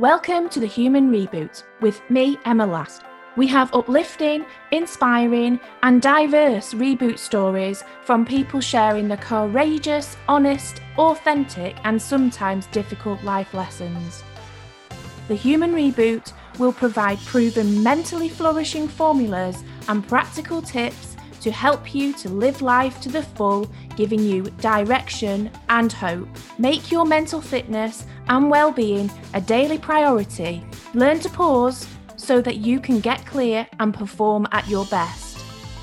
Welcome to the Human Reboot with me, Emma Last. We have uplifting, inspiring, and diverse reboot stories from people sharing the courageous, honest, authentic, and sometimes difficult life lessons. The Human Reboot will provide proven mentally flourishing formulas and practical tips to help you to live life to the full, giving you direction and hope. Make your mental fitness and well-being a daily priority. Learn to pause so that you can get clear and perform at your best.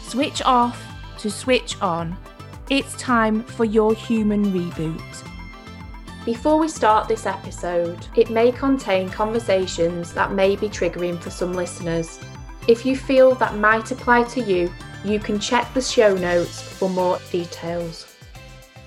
Switch off to switch on. It's time for your human reboot. Before we start this episode, it may contain conversations that may be triggering for some listeners. If you feel that might apply to you, you can check the show notes for more details.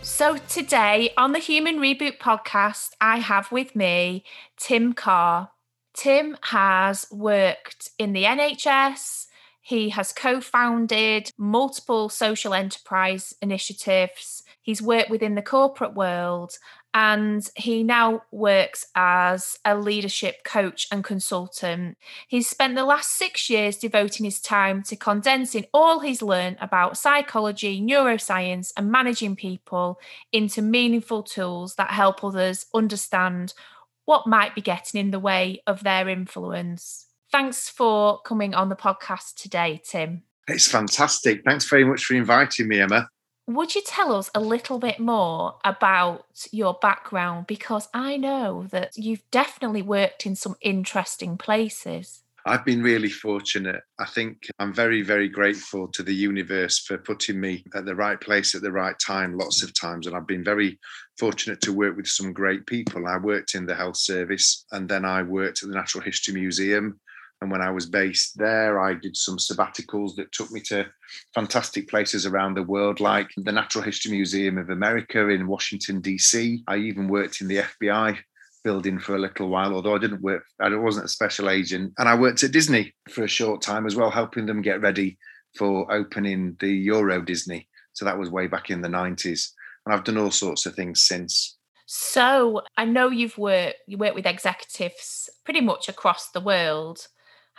So, today on the Human Reboot podcast, I have with me Tim Carr. Tim has worked in the NHS, he has co founded multiple social enterprise initiatives, he's worked within the corporate world, and he now works as a leadership coach and consultant. He's spent the last six years devoting his time to condensing all he's learned about psychology, neuroscience, and managing people into meaningful tools that help others understand what might be getting in the way of their influence. Thanks for coming on the podcast today, Tim. It's fantastic. Thanks very much for inviting me, Emma. Would you tell us a little bit more about your background? Because I know that you've definitely worked in some interesting places. I've been really fortunate. I think I'm very, very grateful to the universe for putting me at the right place at the right time lots of times. And I've been very fortunate to work with some great people. I worked in the health service and then I worked at the Natural History Museum and when I was based there, I did some sabbaticals that took me to fantastic places around the world, like the Natural History Museum of America in Washington, D.C. I even worked in the FBI building for a little while, although I didn't work, I wasn't a special agent. And I worked at Disney for a short time as well, helping them get ready for opening the Euro Disney. So that was way back in the 90s. And I've done all sorts of things since. So I know you've worked you work with executives pretty much across the world.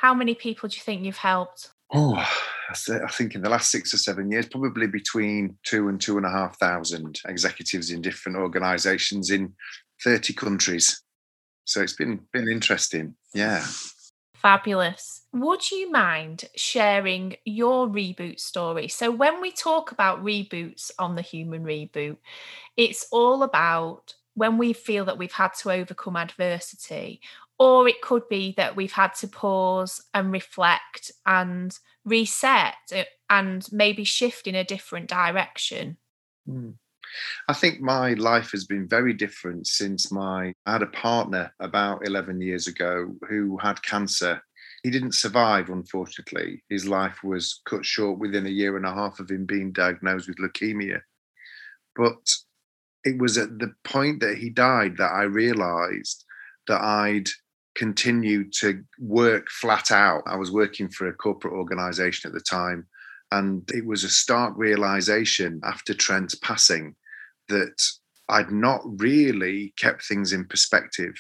How many people do you think you've helped? Oh, I think in the last six or seven years, probably between two and two and a half thousand executives in different organisations in 30 countries. So it's been been interesting. Yeah. Fabulous. Would you mind sharing your reboot story? So, when we talk about reboots on the human reboot, it's all about when we feel that we've had to overcome adversity or it could be that we've had to pause and reflect and reset uh, and maybe shift in a different direction. Mm. I think my life has been very different since my I had a partner about 11 years ago who had cancer. He didn't survive, unfortunately. His life was cut short within a year and a half of him being diagnosed with leukemia. But it was at the point that he died that I realized that I'd continued to work flat out. I was working for a corporate organization at the time, and it was a stark realization after Trent's passing that I'd not really kept things in perspective.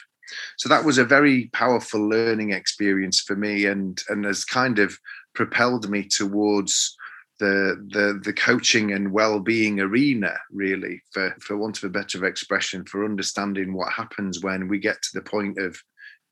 So that was a very powerful learning experience for me and and has kind of propelled me towards the the the coaching and well-being arena really for for want of a better expression for understanding what happens when we get to the point of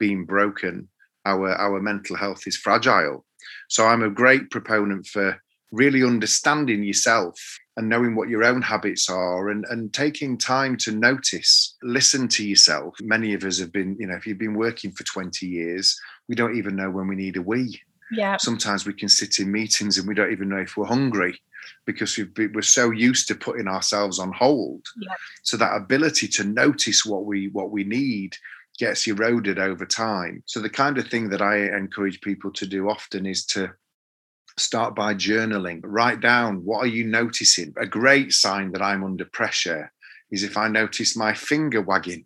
being broken, our our mental health is fragile. So I'm a great proponent for really understanding yourself and knowing what your own habits are and, and taking time to notice, listen to yourself. Many of us have been, you know, if you've been working for 20 years, we don't even know when we need a wee. Yeah. Sometimes we can sit in meetings and we don't even know if we're hungry because we've we're so used to putting ourselves on hold. Yeah. So that ability to notice what we what we need gets eroded over time. So the kind of thing that I encourage people to do often is to start by journaling. Write down what are you noticing? A great sign that I'm under pressure is if I notice my finger wagging.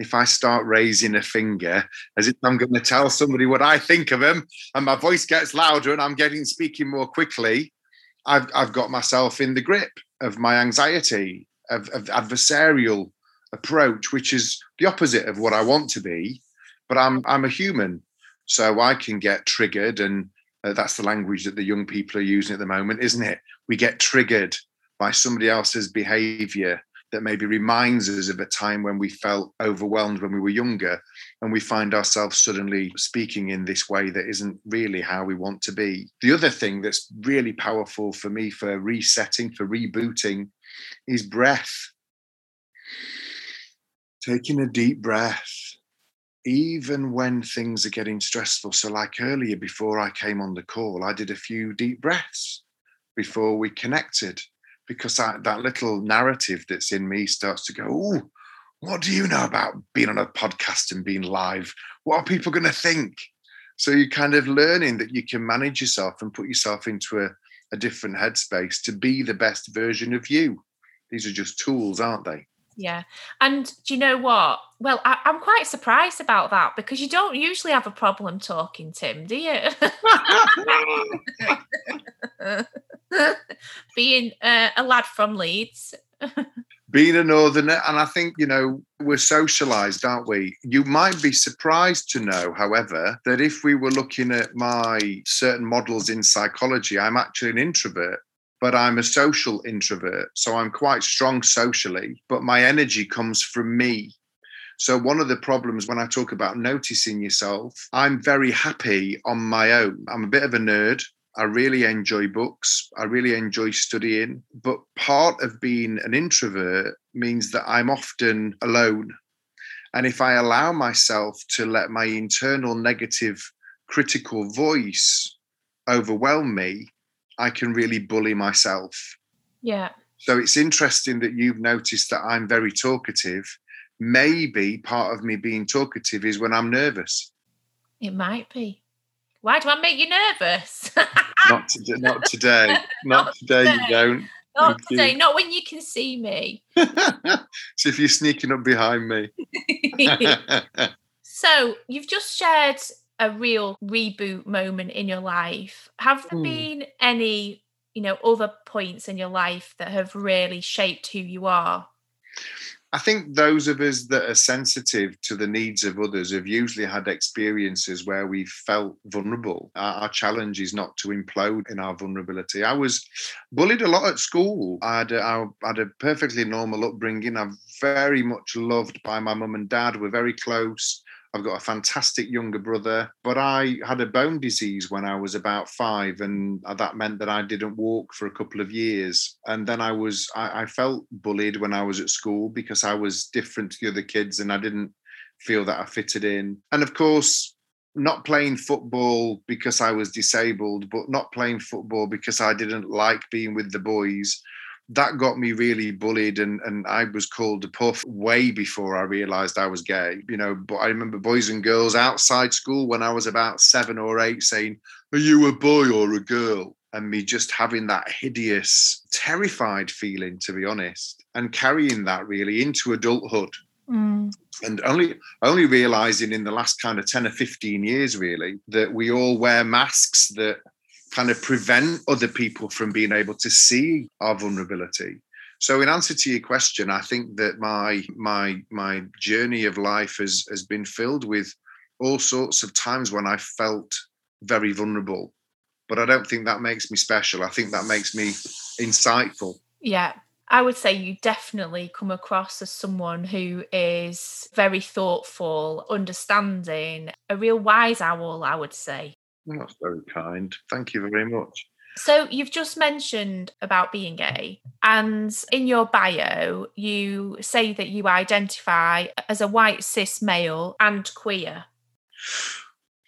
If I start raising a finger as if I'm going to tell somebody what I think of them, and my voice gets louder and I'm getting speaking more quickly, I've, I've got myself in the grip of my anxiety, of, of adversarial approach, which is the opposite of what I want to be. but I'm I'm a human, so I can get triggered, and uh, that's the language that the young people are using at the moment, isn't it? We get triggered by somebody else's behaviour that maybe reminds us of a time when we felt overwhelmed when we were younger, and we find ourselves suddenly speaking in this way that isn't really how we want to be. The other thing that's really powerful for me for resetting, for rebooting, is breath. Taking a deep breath even when things are getting stressful. So, like earlier, before I came on the call, I did a few deep breaths before we connected because I, that little narrative that's in me starts to go, Oh, what do you know about being on a podcast and being live? What are people going to think? So, you're kind of learning that you can manage yourself and put yourself into a, a different headspace to be the best version of you. These are just tools, aren't they? Yeah. And do you know what? Well, I, am quite surprised about that because you don't usually have a problem talking, Tim, do you? Being uh, a lad from Leeds. Being a northerner, and I think, you know, we're socialized, aren't we? You might be surprised to know, however, that if we were looking at my certain models in psychology, I'm actually an introvert but I'm a social introvert. So I'm quite strong socially, but my energy comes from me. So, one of the problems when I talk about noticing yourself, I'm very happy on my own. I'm a bit of a nerd. I really enjoy books. I really enjoy studying. But part of being an introvert means that I'm often alone. And if I allow myself to let my internal negative critical voice overwhelm me, I can really bully myself. Yeah. So it's interesting that you've noticed that I'm very talkative. Maybe part of me being talkative is when I'm nervous. It might be. Why do I make you nervous? not, to, not today. Not, not today, today, you don't. Not Thank today. You. Not when you can see me. so if you're sneaking up behind me. so you've just shared a real reboot moment in your life. Have there mm. been any, you know, other points in your life that have really shaped who you are? I think those of us that are sensitive to the needs of others have usually had experiences where we felt vulnerable. Our, our, challenge is not to implode in our vulnerability. I was bullied a lot at school. I had a, I had a perfectly normal upbringing. I'm very much loved by my mum and dad. We're very close. I've got a fantastic younger brother, but I had a bone disease when I was about five, and that meant that I didn't walk for a couple of years. And then I was, I, I felt bullied when I was at school because I was different to the other kids and I didn't feel that I fitted in. And of course, not playing football because I was disabled, but not playing football because I didn't like being with the boys that got me really bullied and, and I was called a puff way before I realized I was gay. You know, but I remember boys and girls outside school when I was about seven or eight saying, Are you a boy or a girl? And me just having that hideous, terrified feeling, to be honest, and carrying that really into adulthood. Mm. And only only realizing in the last kind of 10 or 15 years, really, that we all wear masks that kind of prevent other people from being able to see our vulnerability. So, in answer to your question, I think that my my my journey of life has has been filled with all sorts of times when I felt very vulnerable. But I don't think that makes me special. I think that makes me insightful. Yeah. I would say you definitely come across as someone who is very thoughtful, understanding, a real wise owl, I would say. That's very kind. Thank you very much. So, you've just mentioned about being gay, and in your bio, you say that you identify as a white cis male and queer.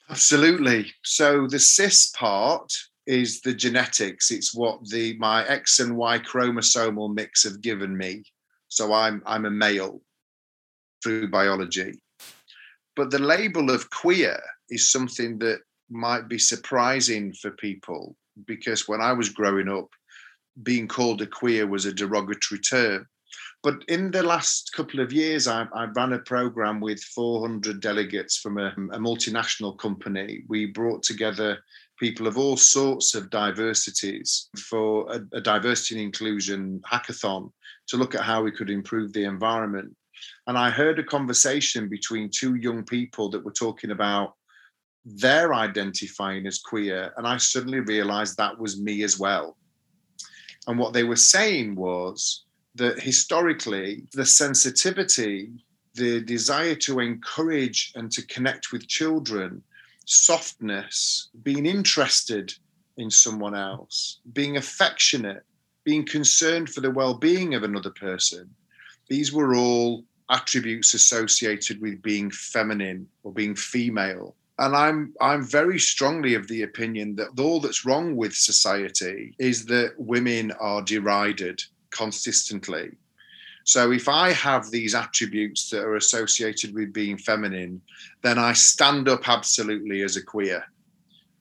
Absolutely. So, the cis part is the genetics, it's what the my X and Y chromosomal mix have given me. So, I'm, I'm a male through biology. But the label of queer is something that might be surprising for people because when I was growing up, being called a queer was a derogatory term. But in the last couple of years, I, I ran a program with 400 delegates from a, a multinational company. We brought together people of all sorts of diversities for a, a diversity and inclusion hackathon to look at how we could improve the environment. And I heard a conversation between two young people that were talking about their identifying as queer. And I suddenly realized that was me as well. And what they were saying was that historically, the sensitivity, the desire to encourage and to connect with children, softness, being interested in someone else, being affectionate, being concerned for the well being of another person, these were all attributes associated with being feminine or being female and i'm i'm very strongly of the opinion that all that's wrong with society is that women are derided consistently. So if i have these attributes that are associated with being feminine then i stand up absolutely as a queer.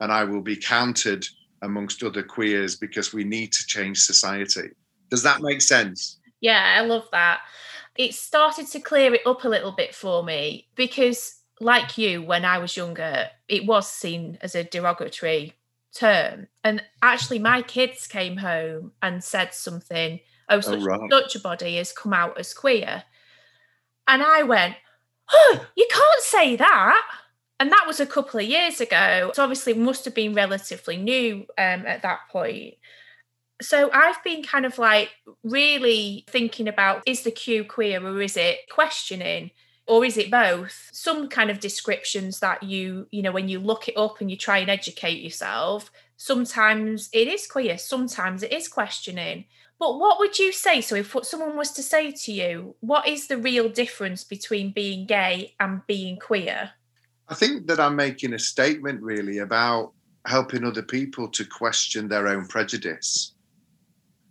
And i will be counted amongst other queers because we need to change society. Does that make sense? Yeah i love that. It started to clear it up a little bit for me because like you, when I was younger, it was seen as a derogatory term. And actually, my kids came home and said something, oh, such, oh, right. such a body has come out as queer. And I went, oh, you can't say that. And that was a couple of years ago. So obviously, it must have been relatively new um, at that point. So I've been kind of like really thinking about is the Q queer or is it questioning? Or is it both? Some kind of descriptions that you you know when you look it up and you try and educate yourself sometimes it is queer sometimes it is questioning. But what would you say? So if someone was to say to you what is the real difference between being gay and being queer? I think that i'm making a statement really about helping other people to question their own prejudice.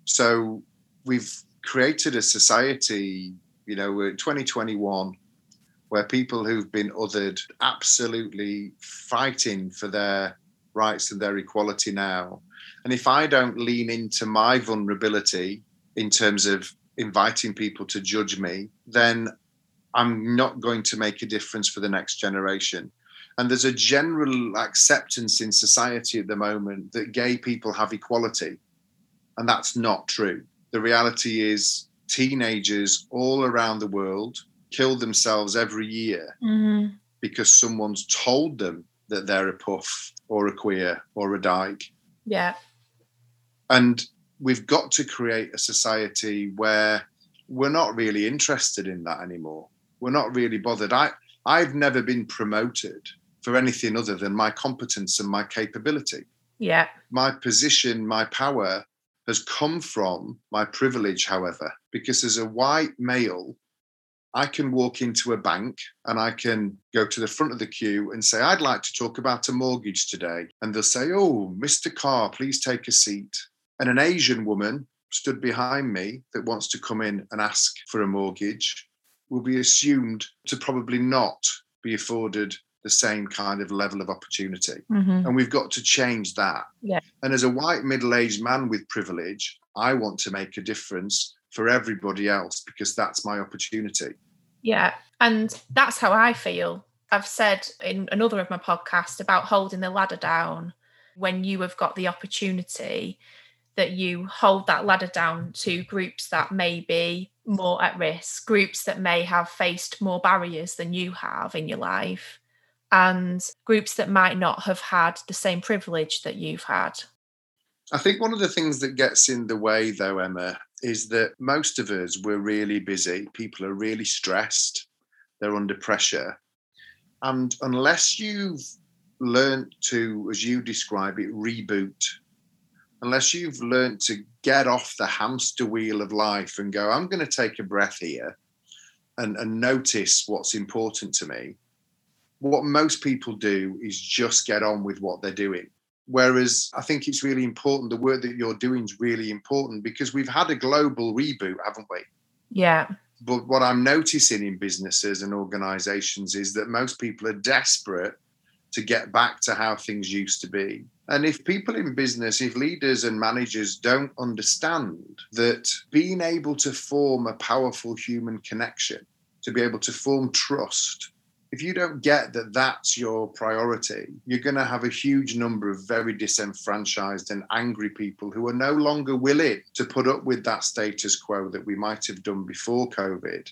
So we've created a society you know we're 2021 where people who've been othered absolutely fighting for their rights and their equality now. And if I don't lean into my vulnerability in terms of inviting people to judge me, then I'm not going to make a difference for the next generation. And there's a general acceptance in society at the moment that gay people have equality. And that's not true. The reality is, teenagers all around the world kill themselves every year mm-hmm. because someone's told them that they're a puff or a queer or a dyke. Yeah. And we've got to create a society where we're not really interested in that anymore. We're not really bothered. I, I've never been promoted for anything other than my competence and my capability. Yeah. My position, my power has come from my privilege, however, because as a white male, I can walk into a bank and I can go to the front of the queue and say, I'd like to talk about a mortgage today. And they'll say, Oh, Mr. Carr, please take a seat. And an Asian woman stood behind me that wants to come in and ask for a mortgage will be assumed to probably not be afforded the same kind of level of opportunity. Mm-hmm. And we've got to change that. Yeah. And as a white middle aged man with privilege, I want to make a difference for everybody else because that's my opportunity. Yeah. And that's how I feel. I've said in another of my podcasts about holding the ladder down when you have got the opportunity that you hold that ladder down to groups that may be more at risk, groups that may have faced more barriers than you have in your life, and groups that might not have had the same privilege that you've had. I think one of the things that gets in the way, though, Emma, is that most of us we're really busy. People are really stressed. They're under pressure. And unless you've learned to, as you describe it, reboot, unless you've learned to get off the hamster wheel of life and go, I'm going to take a breath here and, and notice what's important to me, what most people do is just get on with what they're doing. Whereas I think it's really important. The work that you're doing is really important because we've had a global reboot, haven't we? Yeah. But what I'm noticing in businesses and organizations is that most people are desperate to get back to how things used to be. And if people in business, if leaders and managers don't understand that being able to form a powerful human connection, to be able to form trust, if you don't get that that's your priority, you're going to have a huge number of very disenfranchised and angry people who are no longer willing to put up with that status quo that we might have done before COVID.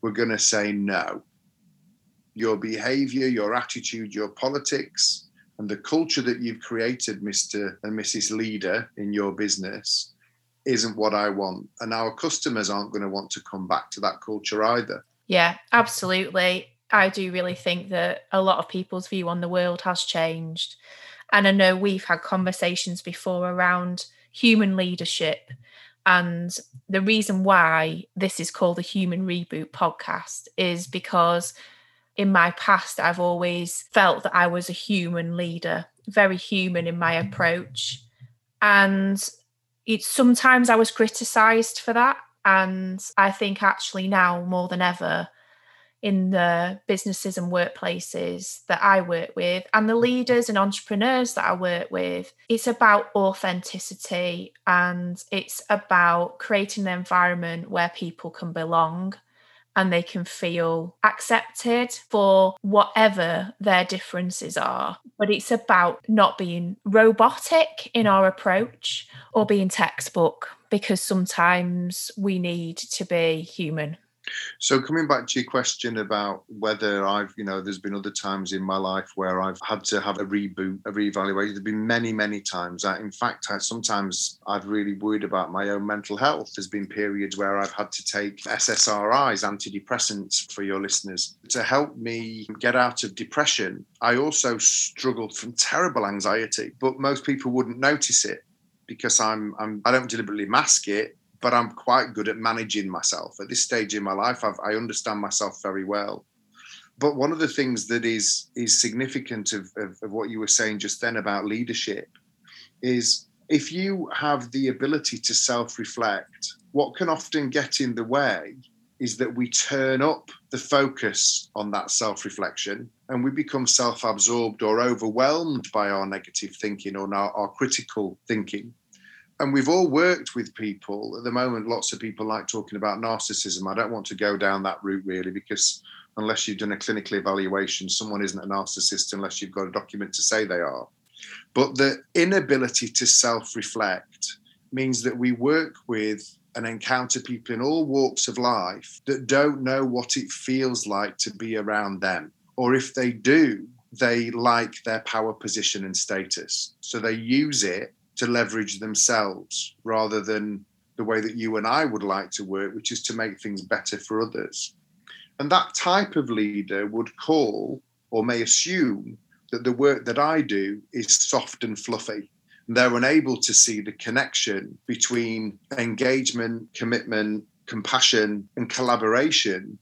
we're going to say no. Your behavior, your attitude, your politics, and the culture that you've created, Mr. and Mrs. Leader, in your business isn't what I want. And our customers aren't going to want to come back to that culture either. Yeah, absolutely. I do really think that a lot of people's view on the world has changed. And I know we've had conversations before around human leadership. And the reason why this is called the Human Reboot podcast is because in my past, I've always felt that I was a human leader, very human in my mm-hmm. approach. And it's sometimes I was criticized for that. And I think actually now more than ever, in the businesses and workplaces that I work with and the leaders and entrepreneurs that I work with, it's about authenticity and it's about creating an environment where people can belong and they can feel accepted for whatever their differences are. But it's about not being robotic in our approach or being textbook because sometimes we need to be human. So coming back to your question about whether I've, you know, there's been other times in my life where I've had to have a reboot, a reevaluation. There's been many, many times. I, in fact, I, sometimes I've really worried about my own mental health. There's been periods where I've had to take SSRIs, antidepressants, for your listeners, to help me get out of depression. I also struggled from terrible anxiety, but most people wouldn't notice it because I'm, I'm I don't deliberately mask it but I'm quite good at managing myself. At this stage in my life, I've, i understand myself very well. But one of the things that is is significant of, of, of what you were saying just then about leadership is if you have the ability to self-reflect, what can often get in the way is that we turn up the focus on that self-reflection and we become self-absorbed or overwhelmed by our negative thinking or our, our critical thinking and we've all worked with people. At the moment lots of people like talking about narcissism. I don't want to go down that route really because unless you've done a clinical evaluation someone isn't a narcissist unless you've got a document to say they are. But the inability to self-reflect means that we work with and encounter people in all walks of life that don't know what it feels like to be around them or if they do they like their power position and status. So they use it to leverage themselves rather than the way that you and I would like to work, which is to make things better for others. And that type of leader would call or may assume that the work that I do is soft and fluffy. And they're unable to see the connection between engagement, commitment, compassion, and collaboration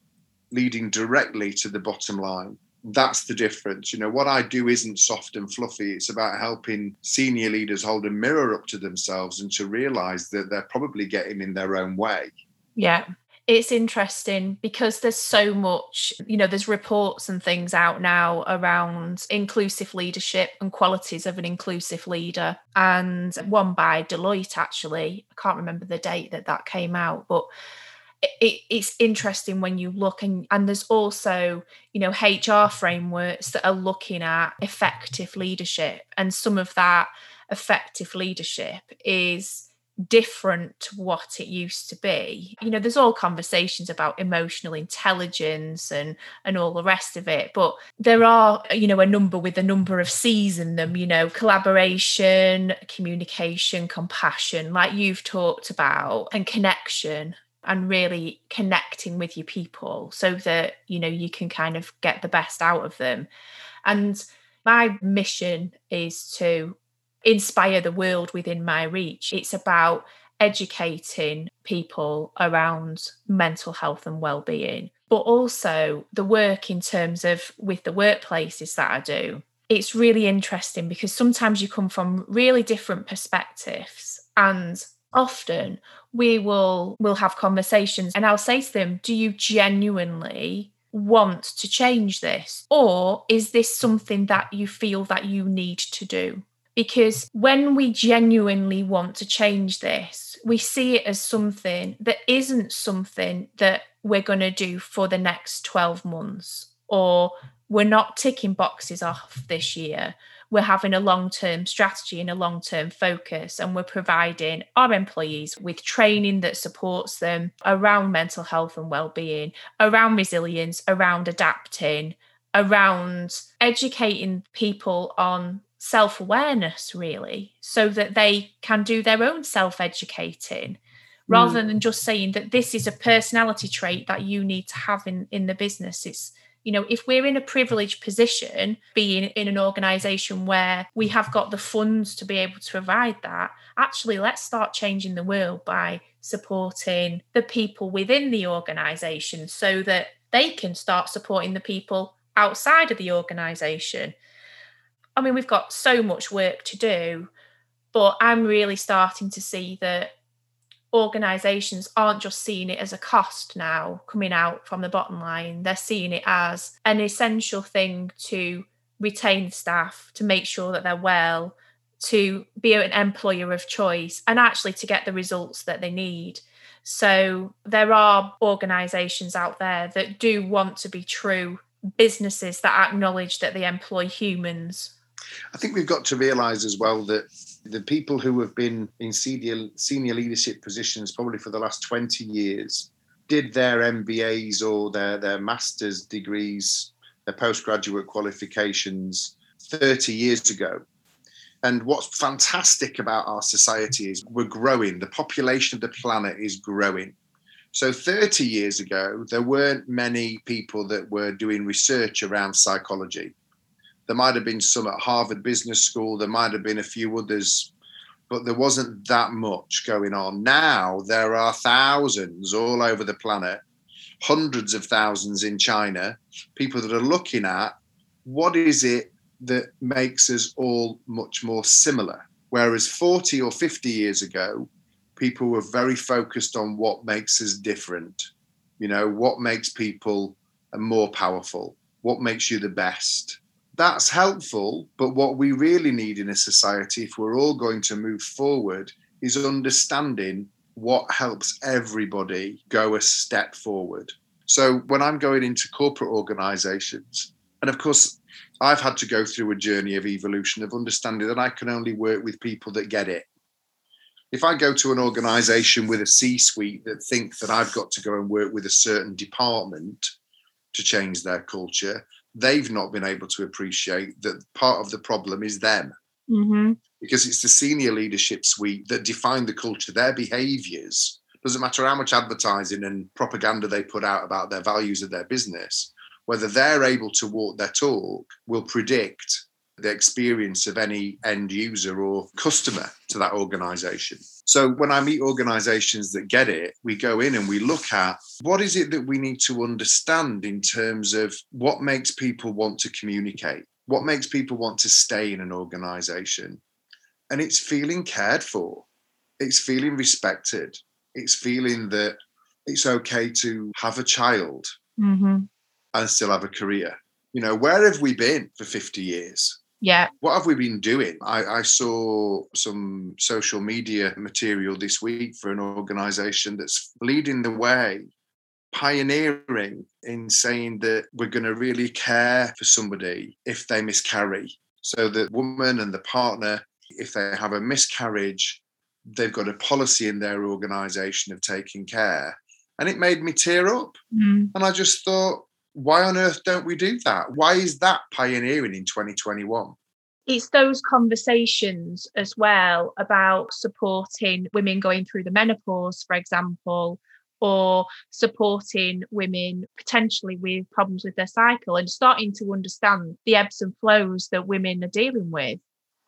leading directly to the bottom line that's the difference. You know, what I do isn't soft and fluffy. It's about helping senior leaders hold a mirror up to themselves and to realize that they're probably getting in their own way. Yeah. It's interesting because there's so much, you know, there's reports and things out now around inclusive leadership and qualities of an inclusive leader. And one by Deloitte, actually. I can't remember the date that that came out, but it, it's interesting when you look and and there's also you know hr frameworks that are looking at effective leadership and some of that effective leadership is different to what it used to be. You know there's all conversations about emotional intelligence and and all the rest of it but there are you know a number with a number of c's in them you know collaboration communication compassion like you've talked about and connection and really connecting with your people so that you know you can kind of get the best out of them. And my mission is to inspire the world within my reach. It's about educating people around mental health and well-being but also the work in terms of with the workplaces that I do. It's really interesting because sometimes you come from really different perspectives and often we will will have conversations and I'll say to them, do you genuinely want to change this or is this something that you feel that you need to do? Because when we genuinely want to change this, we see it as something that isn't something that we're going to do for the next 12 months or we're not ticking boxes off this year. We're having a long term strategy and a long term focus, and we're providing our employees with training that supports them around mental health and well-being, around resilience, around adapting, around educating people on self awareness, really, so that they can do their own self educating rather mm. than just saying that this is a personality trait that you need to have in, in the business. It's you know, if we're in a privileged position, being in an organization where we have got the funds to be able to provide that, actually, let's start changing the world by supporting the people within the organization so that they can start supporting the people outside of the organization. I mean, we've got so much work to do, but I'm really starting to see that organizations aren't just seeing it as a cost now coming out from the bottom line. They're seeing it as an essential thing to retain staff to make sure that they're well to be an employer of choice and actually to get the results that they need. So there are organizations out there that do want to be true businesses that acknowledge that they employ humans. I think we've got to realize as well that the people who have been in senior, senior leadership positions probably for the last 20 years did their MBAs or their, their master's degrees, their postgraduate qualifications 30 years ago. And what's fantastic about our society is we're growing. The population of the planet is growing. So 30 years ago, there weren't many people that were doing research around psychology. There might have been some at Harvard Business School. There might have been a few others, but there wasn't that much going on. Now there are thousands all over the planet, hundreds of thousands in China, people that are looking at what is it that makes us all much more similar. Whereas 40 or 50 years ago, people were very focused on what makes us different. You know, what makes people more powerful? What makes you the best? That's helpful. But what we really need in a society, if we're all going to move forward, is understanding what helps everybody go a step forward. So when I'm going into corporate organizations, and of course, I've had to go through a journey of evolution of understanding that I can only work with people that get it. If I go to an organization with a C suite that think that I've got to go and work with a certain department to change their culture, they've not been able to appreciate that part of the problem is them. Mm-hmm. Because it's the senior leadership suite that define the culture, their behaviors. Doesn't matter how much advertising and propaganda they put out about their values of their business, whether they're able to walk their talk will predict the experience of any end user or customer to that organization. So when I meet organizations that get it, we go in and we look at what is it that we need to understand in terms of what makes people want to communicate, what makes people want to stay in an organization. And it's feeling cared for, it's feeling respected, it's feeling that it's okay to have a child mm-hmm. and still have a career. You know, where have we been for 50 years? Yeah. What have we been doing? I, I, saw some social media material this week for an organization that's leading the way, pioneering in saying that we're going to really care for somebody if they miscarry. So the woman and the partner, if they have a miscarriage, they've got a policy in their organization of taking care. And it made me tear up. Mm. And I just thought, why on earth don't we do that? Why is that pioneering in 2021? It's those conversations as well about supporting women going through the menopause, for example, or supporting women potentially with problems with their cycle and starting to understand the ebbs and flows that women are dealing with.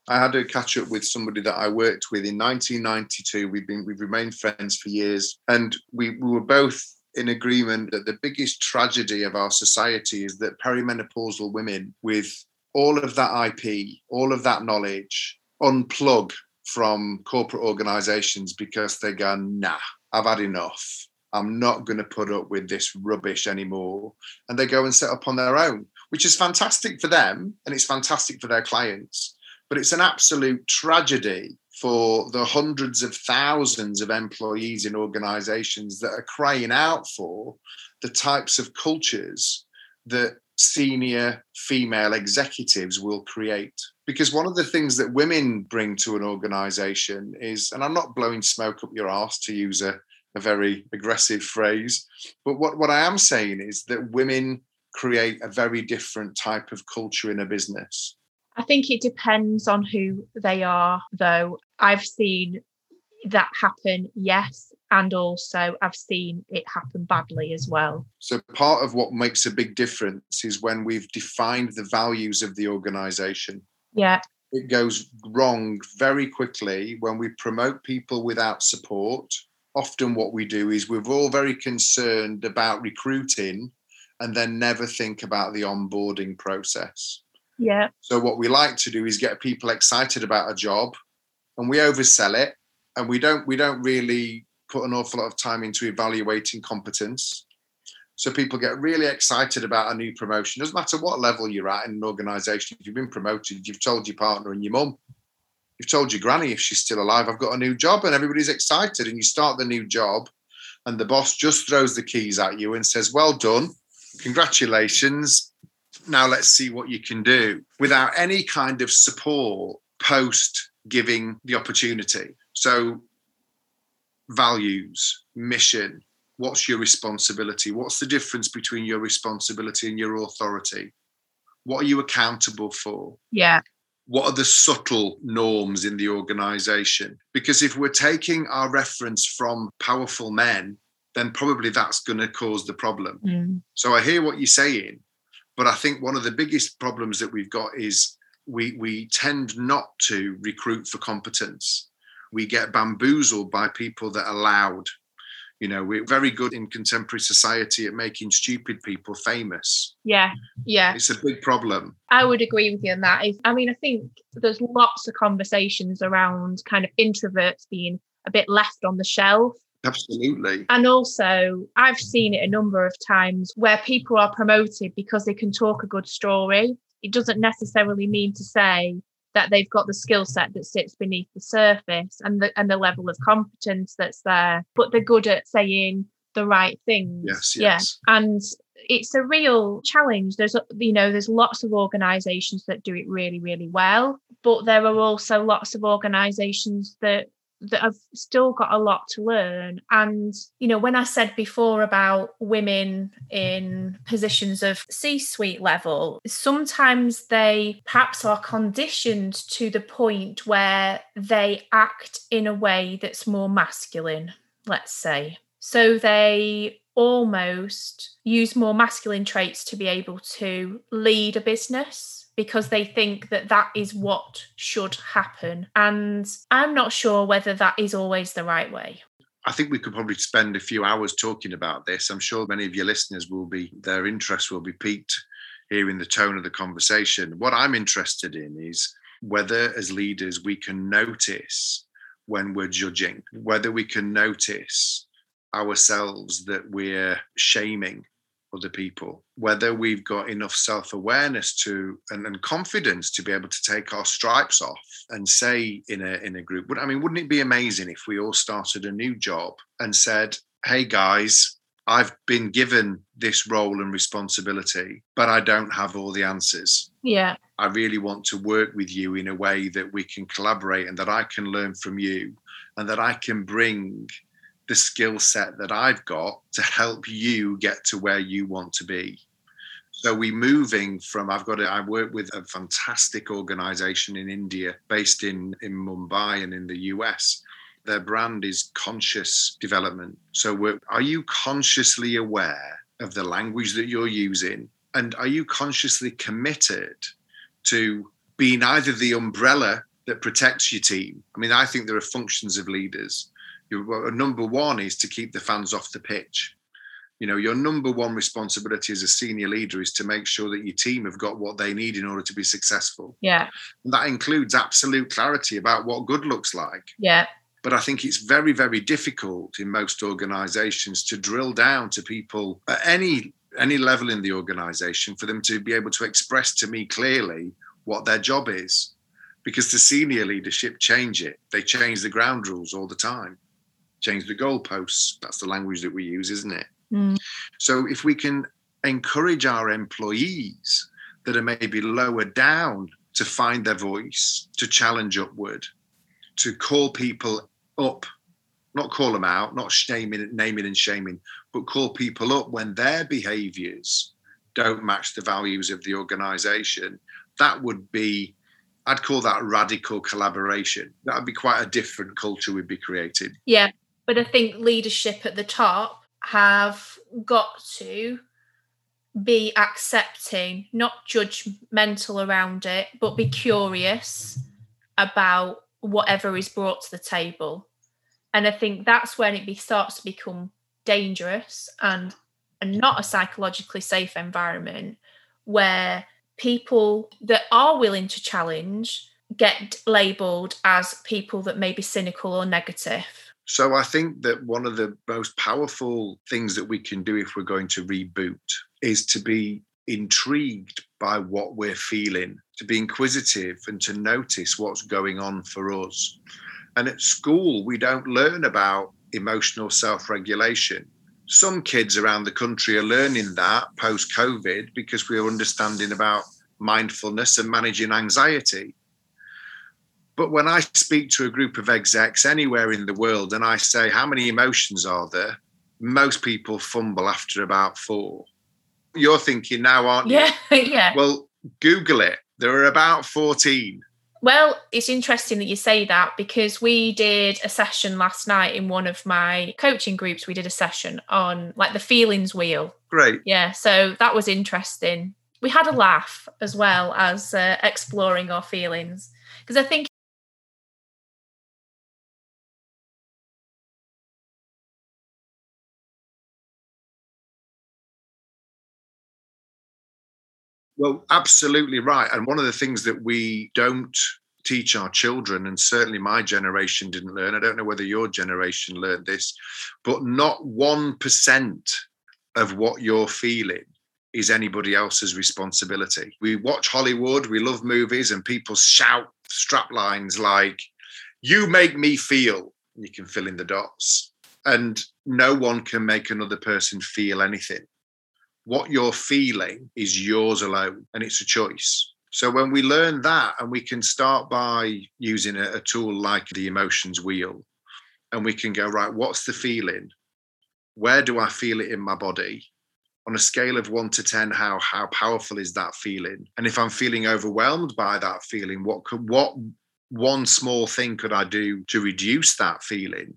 I had a catch up with somebody that I worked with in 1992. We've been we've remained friends for years, and we, we were both in agreement that the biggest tragedy of our society is that perimenopausal women with all of that IP, all of that knowledge, unplug from corporate organizations because they go, nah, I've had enough. I'm not going to put up with this rubbish anymore. And they go and set up on their own, which is fantastic for them and it's fantastic for their clients. But it's an absolute tragedy for the hundreds of thousands of employees in organizations that are crying out for the types of cultures that senior female executives will create. Because one of the things that women bring to an organization is, and I'm not blowing smoke up your ass to use a, a very aggressive phrase, but what, what I am saying is that women create a very different type of culture in a business. I think it depends on who they are, though. I've seen that happen, yes. And also, I've seen it happen badly as well. So, part of what makes a big difference is when we've defined the values of the organization. Yeah. It goes wrong very quickly when we promote people without support. Often, what we do is we're all very concerned about recruiting and then never think about the onboarding process. Yeah. So, what we like to do is get people excited about a job and we oversell it and we don't we don't really put an awful lot of time into evaluating competence. So people get really excited about a new promotion. Doesn't matter what level you're at in an organization. If you've been promoted, you've told your partner and your mum, you've told your granny if she's still alive, I've got a new job, and everybody's excited. And you start the new job, and the boss just throws the keys at you and says, Well done, congratulations. Now let's see what you can do without any kind of support post giving the opportunity. So, values, mission, what's your responsibility? What's the difference between your responsibility and your authority? What are you accountable for? Yeah. What are the subtle norms in the organization? Because if we're taking our reference from powerful men, then probably that's going to cause the problem. Mm. So I hear what you're saying, but I think one of the biggest problems that we've got is we we tend not to recruit for competence we get bamboozled by people that are loud. You know, we're very good in contemporary society at making stupid people famous. Yeah, yeah. It's a big problem. I would agree with you on that. I mean, I think there's lots of conversations around kind of introverts being a bit left on the shelf. Absolutely. And also, I've seen it a number of times where people are promoted because they can talk a good story. It doesn't necessarily mean to say that they've got the skill set that sits beneath the surface and the and the level of competence that's there but they're good at saying the right things. Yes, yes. yeah and it's a real challenge. There's you know there's lots of organizations that do it really really well but there are also lots of organizations that that I've still got a lot to learn. And, you know, when I said before about women in positions of C suite level, sometimes they perhaps are conditioned to the point where they act in a way that's more masculine, let's say. So they almost use more masculine traits to be able to lead a business because they think that that is what should happen. And I'm not sure whether that is always the right way. I think we could probably spend a few hours talking about this. I'm sure many of your listeners will be, their interest will be piqued hearing the tone of the conversation. What I'm interested in is whether, as leaders, we can notice when we're judging, whether we can notice ourselves that we're shaming other people, whether we've got enough self awareness to and, and, confidence to be able to take our stripes off and say in a in a group. I mean, wouldn't it be amazing if we all started a new job and said, "Hey guys, I've been given this role and responsibility, but I don't have all the answers. Yeah. I really want to work with you in a way that we can collaborate and that I can learn from you and that I can bring the skill set that I've got to help you get to where you want to be. So we're moving from I've got it. I work with a fantastic organization in India based in in Mumbai and in the US. Their brand is conscious development. So are you consciously aware of the language that you're using and are you consciously committed to being either the umbrella that protects your team? I mean, I think there are functions of leaders your number one is to keep the fans off the pitch. You know, your number one responsibility as a senior leader is to make sure that your team have got what they need in order to be successful. Yeah. And that includes absolute clarity about what good looks like. Yeah. But I think it's very, very difficult in most organizations to drill down to people at any any level in the organization for them to be able to express to me clearly what their job is because the senior leadership change it they change the ground rules all the time change the goalposts. That's the language that we use, isn't it? Mm. So if we can encourage our employees that are maybe lower down to find their voice, to challenge upward, to call people up, not call them out, not shaming, naming and shaming, but call people up when their behaviors don't match the values of the organization. That would be, I'd call that radical collaboration. That would be quite a different culture we'd be creating. Yeah. But I think leadership at the top have got to be accepting, not judgmental around it, but be curious about whatever is brought to the table. And I think that's when it be, starts to become dangerous and, and not a psychologically safe environment where people that are willing to challenge get labeled as people that may be cynical or negative. So I think that one of the most powerful things that we can do if we're going to reboot is to be intrigued by what we're feeling, to be inquisitive and to notice what's going on for us. And at school, we don't learn about emotional self regulation. Some kids around the country are learning that post COVID because we're understanding about mindfulness and managing anxiety. But when I speak to a group of execs anywhere in the world and I say, How many emotions are there? Most people fumble after about four. You're thinking now, aren't you? Yeah, yeah. Well, Google it. There are about 14. Well, it's interesting that you say that because we did a session last night in one of my coaching groups. We did a session on like the feelings wheel. Great. Yeah. So that was interesting. We had a laugh as well as uh, exploring our feelings because I think Well, absolutely right. And one of the things that we don't teach our children, and certainly my generation didn't learn, I don't know whether your generation learned this, but not 1% of what you're feeling is anybody else's responsibility. We watch Hollywood, we love movies, and people shout strap lines like, You make me feel. You can fill in the dots. And no one can make another person feel anything what you're feeling is yours alone and it's a choice. So when we learn that, and we can start by using a, a, tool like the emotions wheel, and we can go, right, what's the feeling? Where do I feel it in my body? On a scale of one to 10, how, how powerful is that feeling? And if I'm feeling overwhelmed by that feeling, what could what one small thing could I do to reduce that feeling?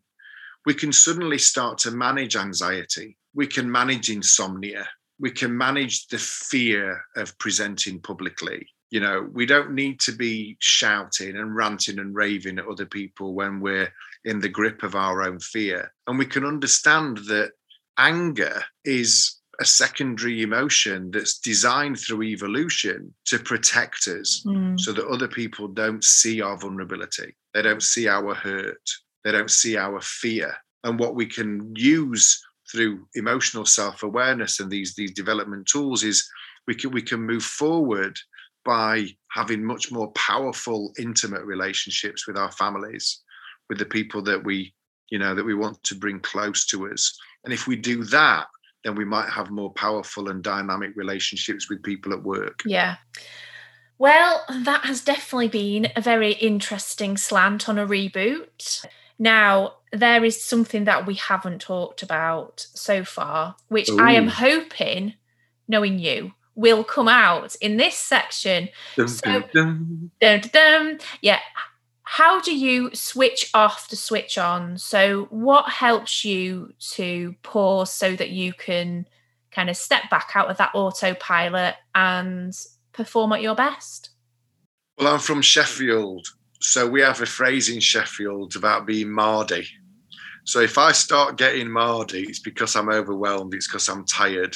We can suddenly start to manage anxiety. We can manage insomnia we can manage the fear of presenting publicly. You know, we don't need to be shouting and ranting and raving at other people when we're in the grip of our own fear. And we can understand that anger is a secondary emotion that's designed through evolution to protect us mm. so that other people don't see our vulnerability, they don't see our hurt, they don't see our fear. And what we can use through emotional self-awareness and these these development tools is we can we can move forward by having much more powerful intimate relationships with our families with the people that we you know that we want to bring close to us. And if we do that then we might have more powerful and dynamic relationships with people at work. Yeah. Well that has definitely been a very interesting slant on a reboot now, there is something that we haven't talked about so far, which Ooh. I am hoping, knowing you, will come out in this section. So, yeah. How do you switch off to switch on? So, what helps you to pause so that you can kind of step back out of that autopilot and perform at your best? Well, I'm from Sheffield, so we have a phrase in Sheffield about being mardy. So if I start getting mardy, it's because I'm overwhelmed, it's because I'm tired.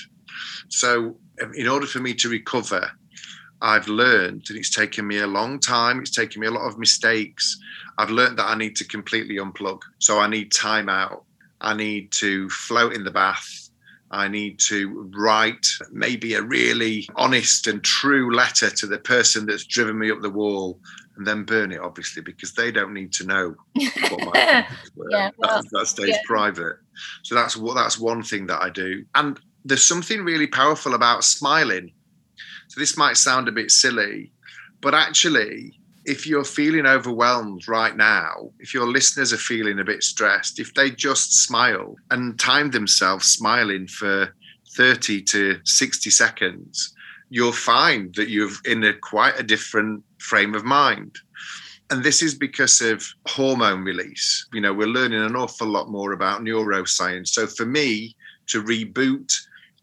So um, in order for me to recover, I've learned, and it's taken me a long time, it's taken me a lot of mistakes. I've learned that I need to completely unplug. So I need time out. I need to float in the bath. I need to write maybe a really honest and true letter to the person that's driven me up the wall and then burn it, obviously, because they don't need to know what my were. yeah, well, that, that, stays yeah. private. So that's what that's one thing that I do. And there's something really powerful about smiling. So this might sound a bit silly, but actually, if you're feeling overwhelmed right now, if your listeners are feeling a bit stressed, if they just smile and time themselves smiling for 30 to 60 seconds, you'll find that you're in a quite a different frame of mind. And this is because of hormone release. You know, we're learning an awful lot more about neuroscience. So for me to reboot,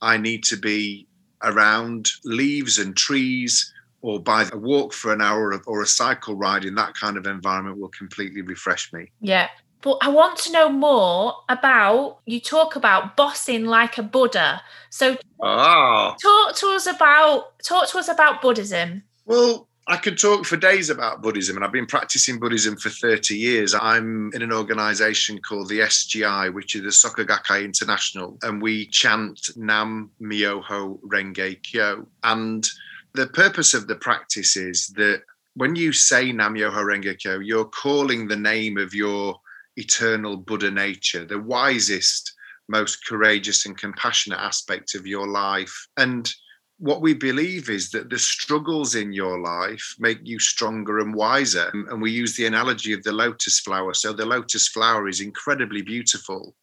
I need to be around leaves and trees or by a walk for an hour or a cycle ride in that kind of environment will completely refresh me. Yeah. But I want to know more about you talk about bossing like a Buddha. So ah. talk to us about talk to us about Buddhism. Well, I could talk for days about Buddhism, and I've been practicing Buddhism for 30 years. I'm in an organization called the SGI, which is the Soka Gakkai International, and we chant Nam Myoho Renge Kyo. And the purpose of the practice is that when you say Namyo Myoho Kyo, you're calling the name of your eternal Buddha nature, the wisest, most courageous and compassionate aspect of your life. And what we believe is that the struggles in your life make you stronger and wiser. And we use the analogy of the lotus flower. So the lotus flower is incredibly beautiful,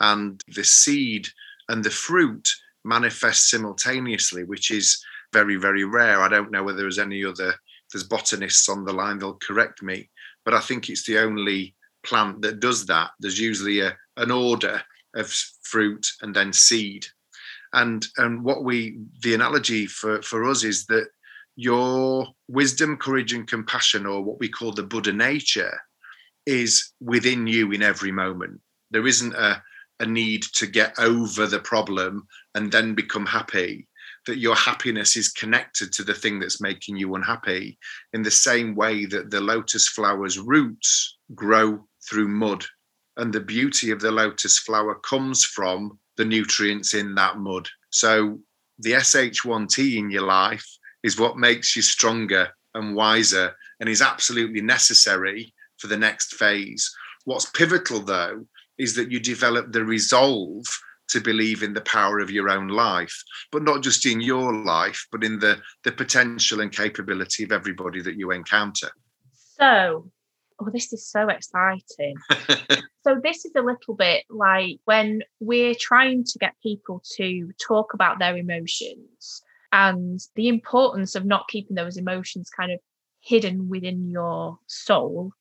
and the seed and the fruit manifest simultaneously, which is very, very rare. I don't know whether there's any other, there's botanists on the line, they'll correct me, but I think it's the only plant that does that. There's usually a, an order of fruit and then seed. And and what we the analogy for, for us is that your wisdom, courage, and compassion, or what we call the Buddha nature, is within you in every moment. There isn't a, a need to get over the problem and then become happy that your happiness is connected to the thing that's making you unhappy in the same way that the lotus flower's roots grow through mud. And the beauty of the lotus flower comes from the nutrients in that mud. So the sh1t in your life is what makes you stronger and wiser and is absolutely necessary for the next phase. What's pivotal though is that you develop the resolve to believe in the power of your own life, but not just in your life, but in the, the potential and capability of everybody that you encounter. So, oh, this is so exciting. so, this is a little bit like when we're trying to get people to talk about their emotions and the importance of not keeping those emotions kind of hidden within your soul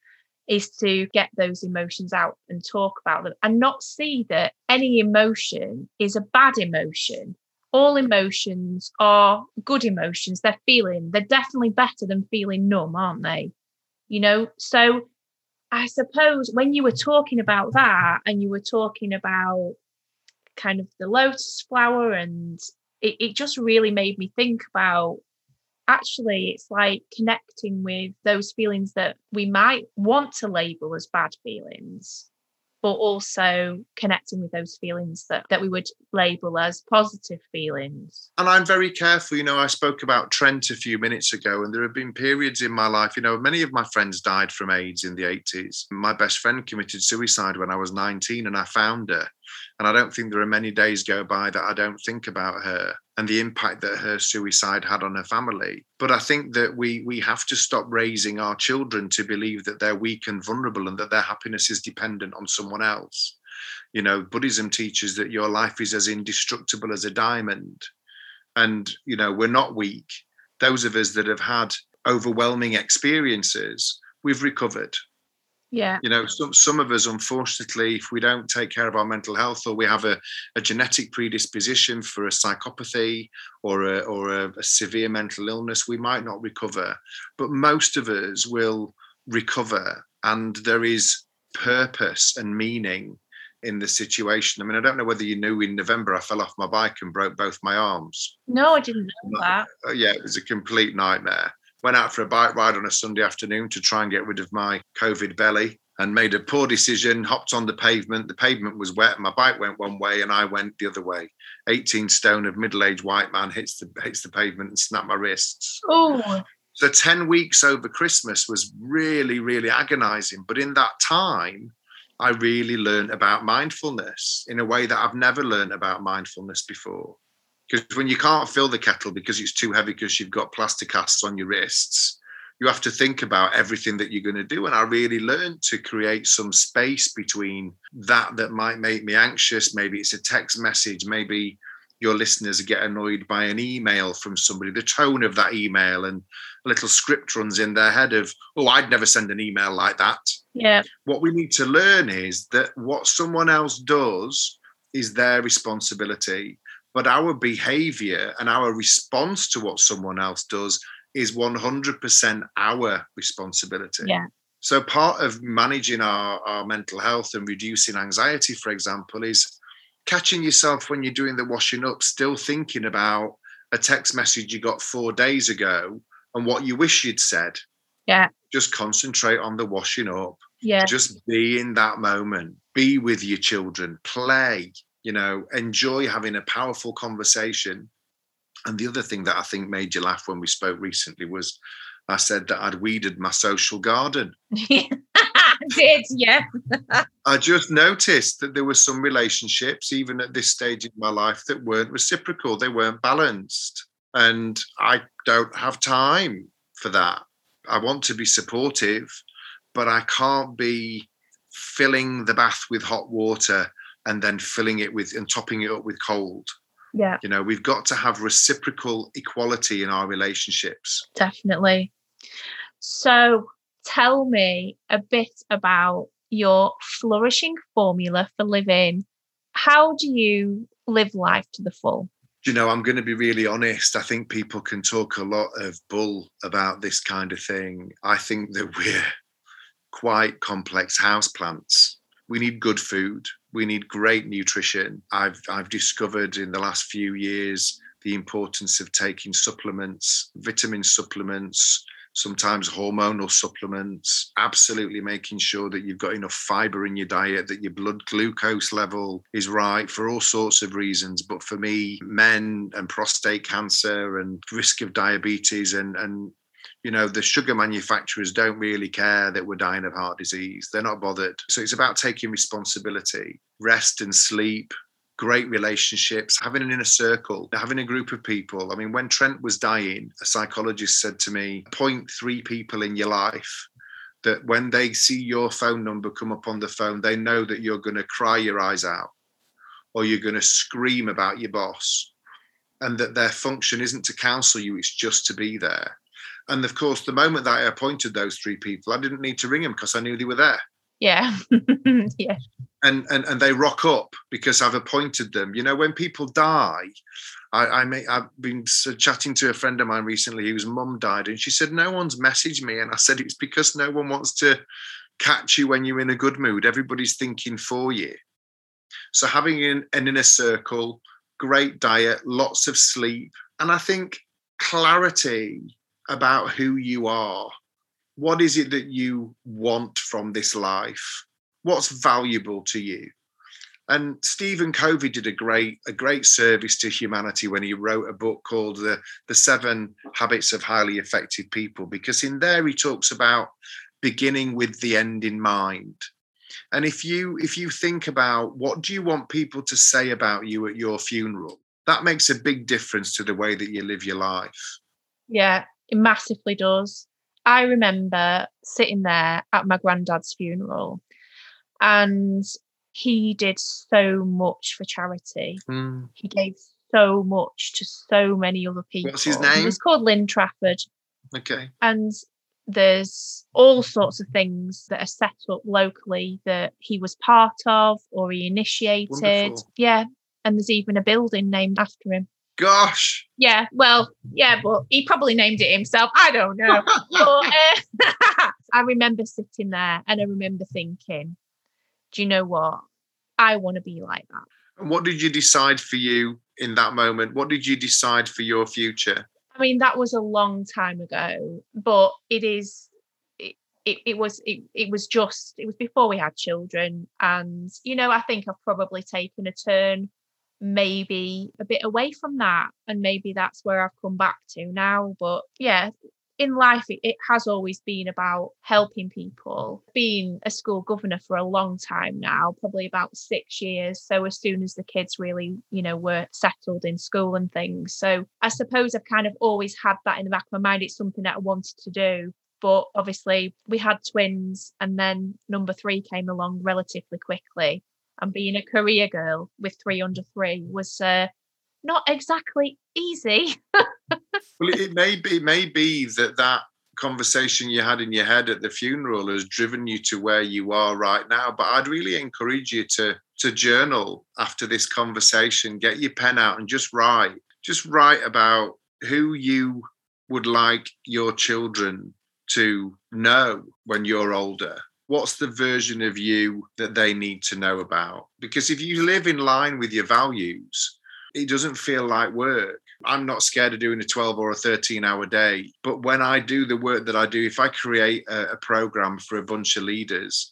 is to get those emotions out and talk about them and not see that any emotion is a bad emotion. All emotions are good emotions. They're feeling, they're definitely better than feeling numb, aren't they? You know, so I suppose when you were talking about that and you were talking about kind of the lotus flower and it, it just really made me think about actually it's like connecting with those feelings that we might want to label as bad feelings but also connecting with those feelings that, that we would label as positive feelings. And I'm very careful. You know, I spoke about Trent a few minutes ago, and there have been periods in my life, you know, many of my friends died from AIDS in the 80s. My best friend committed suicide when I was 19, and I found her. And I don't think there are many days go by that I don't think about her and the impact that her suicide had on her family. But I think that we we have to stop raising our children to believe that they're weak and vulnerable and that their happiness is dependent on someone else. You know, Buddhism teaches that your life is as indestructible as a diamond. And, you know, we're not weak. Those of us that have had overwhelming experiences, we've recovered yeah. You know, some, some of us, unfortunately, if we don't take care of our mental health or we have a, a genetic predisposition for a psychopathy or, a, or a, a severe mental illness, we might not recover. But most of us will recover, and there is purpose and meaning in the situation. I mean, I don't know whether you knew in November I fell off my bike and broke both my arms. No, I didn't know that. Uh, yeah, it was a complete nightmare went out for a bike ride on a Sunday afternoon to try and get rid of my COVID belly and made a poor decision, hopped on the pavement. The pavement was wet. My bike went one way and I went the other way. 18 stone of middle-aged white man hits the hits the pavement and snapped my wrists. Oh. So 10 weeks over Christmas was really, really agonizing. But in that time, I really learned about mindfulness in a way that I've never learned about mindfulness before. Because when you can't fill the kettle because it's too heavy because you've got plaster casts on your wrists, you have to think about everything that you're going to do. And I really learned to create some space between that that might make me anxious. Maybe it's a text message, maybe your listeners get annoyed by an email from somebody, the tone of that email, and a little script runs in their head of, oh, I'd never send an email like that. Yeah. What we need to learn is that what someone else does is their responsibility, but our behavior and our response to what someone else does is 100% our responsibility. Yeah. So, part of managing our, our mental health and reducing anxiety, for example, is catching yourself when you're doing the washing up, still thinking about a text message you got four days ago and what you wish you'd said. Yeah. Just concentrate on the washing up. Yeah. Just be in that moment. Be with your children. Play. You know, enjoy having a powerful conversation. And the other thing that I think made you laugh when we spoke recently was I said that I'd weeded my social garden. did, yeah. I just noticed that there were some relationships, even at this stage in my life, that weren't reciprocal. They weren't balanced. And I don't have time for that. I want to be supportive, but I can't be filling the bath with hot water and then filling it with and topping it up with cold. Yeah. You know, we've got to have reciprocal equality in our relationships. Definitely. So tell me a bit about your flourishing formula for living. How do you live life to the full? you know, I'm going to be really honest. I think people can talk a lot of bull about this kind of thing. I think that we're quite complex house plants. We need good food. We need great nutrition. I've I've discovered in the last few years the importance of taking supplements, vitamin supplements, sometimes hormonal supplements, absolutely making sure that you've got enough fiber in your diet, that your blood glucose level is right for all sorts of reasons. But for me, men and prostate cancer and risk of diabetes and, and you know, the sugar manufacturers don't really care that we're dying of heart disease. They're not bothered. So it's about taking responsibility, rest and sleep, great relationships, having an inner circle, having a group of people. I mean, when Trent was dying, a psychologist said to me, appoint three people in your life that when they see your phone number come up on the phone, they know that you're going to cry your eyes out or you're going to scream about your boss and that their function isn't to counsel you, it's just to be there. And of course, the moment that I appointed those three people, I didn't need to ring them because I knew they were there. Yeah. yeah and, and and they rock up because I've appointed them. You know, when people die, I, I may I've been chatting to a friend of mine recently whose mum died, and she said no one's messaged me, and I said it's because no one wants to catch you when you're in a good mood. Everybody's thinking for you. So having an, an inner circle, great diet, lots of sleep, and I think clarity about who you are. What is it that you want from this life? what's valuable to you and Stephen Covey did a great a great service to humanity when he wrote a book called the the Seven Habits of Highly Effective People because in there he talks about beginning with the end in mind. And if you if you think about what do you want people to say about you at your funeral, that makes a big difference to the way that you live your life. Yeah, it massively does. I remember sitting there at my granddad's funeral and he did so much for charity. Mm. He gave so much to so many other people. What's his name? It's called Lynn Trafford. Okay. And there's all sorts of things that are set up locally that he was part of or he initiated. Wonderful. Yeah. And there's even a building named after him. Gosh. Yeah, well, yeah, but he probably named it himself. I don't know. but, uh, I remember sitting there and I remember thinking, do you know what? I want to be like that. What did you decide for you in that moment? What did you decide for your future? I mean, that was a long time ago, but it is. It, it, it was it, it was just it was before we had children and you know i think i've probably taken a turn maybe a bit away from that and maybe that's where i've come back to now but yeah in life, it, it, has always been about helping people. Being a school governor for a long time now, probably about six years. So as soon as the kids really, you know, were settled in school and things. So I suppose I've kind of always had that in the back of my mind. It's something that I wanted to do. But obviously, we had twins, and then number three came along relatively quickly. And being a career girl with three under three was uh, not exactly easy. well, it may be, it may be that that conversation you had in your head at the funeral has driven you to where you are right now. But I'd really encourage you to to journal after this conversation. Get your pen out and just write. Just write about who you would like your children to know when you're older. What's the version of you that they need to know about? Because if you live in line with your values, it doesn't feel like work. I'm not scared of doing a 12 or a 13 hour day. But when I do the work that I do, if I create a, a program for a bunch of leaders,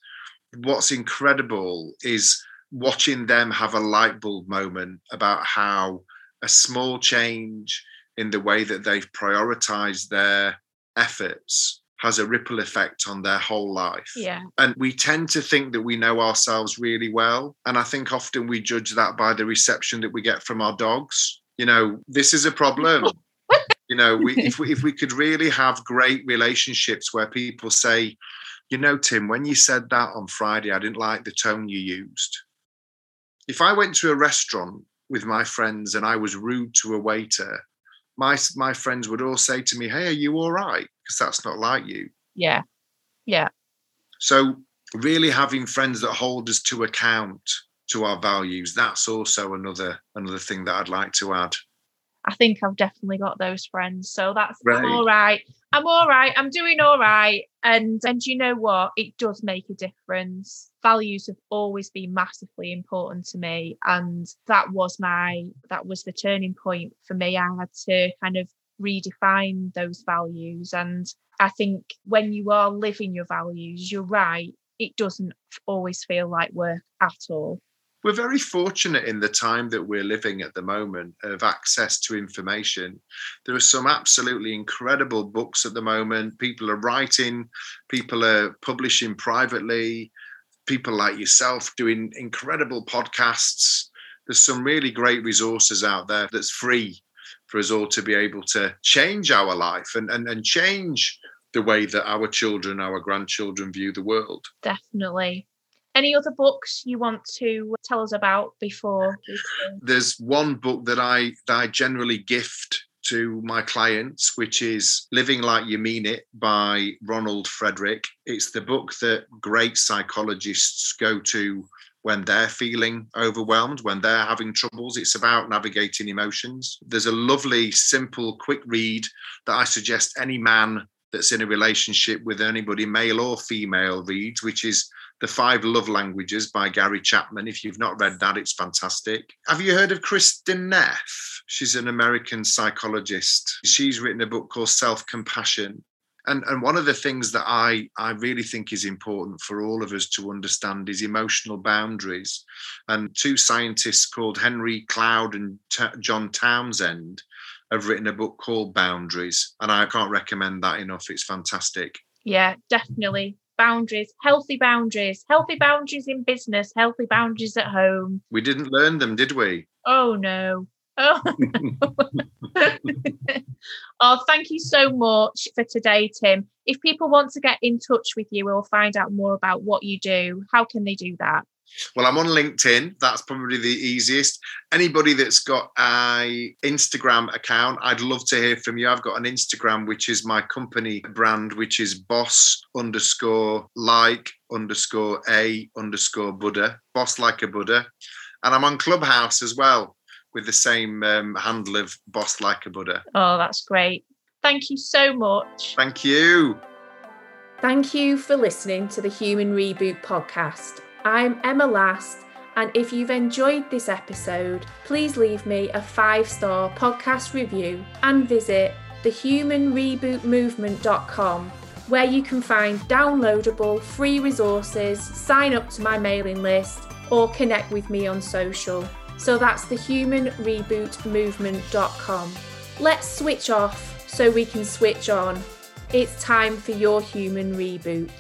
what's incredible is watching them have a light bulb moment about how a small change in the way that they've prioritized their efforts has a ripple effect on their whole life. Yeah. And we tend to think that we know ourselves really well. And I think often we judge that by the reception that we get from our dogs. You know, this is a problem. you know, we, if we if we could really have great relationships where people say, you know, Tim, when you said that on Friday, I didn't like the tone you used. If I went to a restaurant with my friends and I was rude to a waiter, my my friends would all say to me, "Hey, are you all right?" Because that's not like you. Yeah, yeah. So really having friends that hold us to account to our values that's also another another thing that I'd like to add. I think I've definitely got those friends. So that's right. all right. I'm all right. I'm doing all right. And and you know what? It does make a difference. Values have always been massively important to me. And that was my that was the turning point for me. I had to kind of redefine those values. And I think when you are living your values, you're right. It doesn't always feel like work at all we're very fortunate in the time that we're living at the moment of access to information. There are some absolutely incredible books at the moment. People are writing, people are publishing privately, people like yourself doing incredible podcasts. There's some really great resources out there that's free for us all to be able to change our life and, and, and change the way that our children, our grandchildren view the world. Definitely. Any other books you want to tell us about before? There's one book that I that I generally gift to my clients, which is Living Like You Mean It by Ronald Frederick. It's the book that great psychologists go to when they're feeling overwhelmed, when they're having troubles. It's about navigating emotions. There's a lovely, simple, quick read that I suggest any man that's in a relationship with anybody, male or female, reads, which is The Five Love Languages by Gary Chapman. If you've not read that, it's fantastic. Have you heard of Kristin Neff? She's an American psychologist. She's written a book called Self Compassion. And, and one of the things that I, I really think is important for all of us to understand is emotional boundaries. And two scientists called Henry Cloud and T- John Townsend have written a book called Boundaries, and I can't recommend that enough. It's fantastic. Yeah, definitely. Boundaries, healthy boundaries, healthy boundaries in business, healthy boundaries at home. We didn't learn them, did we? Oh, no. Oh, oh, thank you so much for today, Tim. If people want to get in touch with you or find out more about what you do, how can they do that? Well, I'm on LinkedIn. That's probably the easiest. Anybody that's got a Instagram account, I'd love to hear from you. I've got an Instagram, which is my company brand, which is boss underscore like underscore a underscore Buddha, boss like a Buddha. And I'm on Clubhouse as well with the same um, handle of boss like a Buddha. Oh, that's great. Thank you so much. Thank you. Thank you for listening to the Human Reboot podcast. I'm Emma Last, and if you've enjoyed this episode, please leave me a five star podcast review and visit thehumanrebootmovement.com where you can find downloadable free resources, sign up to my mailing list, or connect with me on social. So that's thehumanrebootmovement.com. Let's switch off so we can switch on. It's time for your human reboot.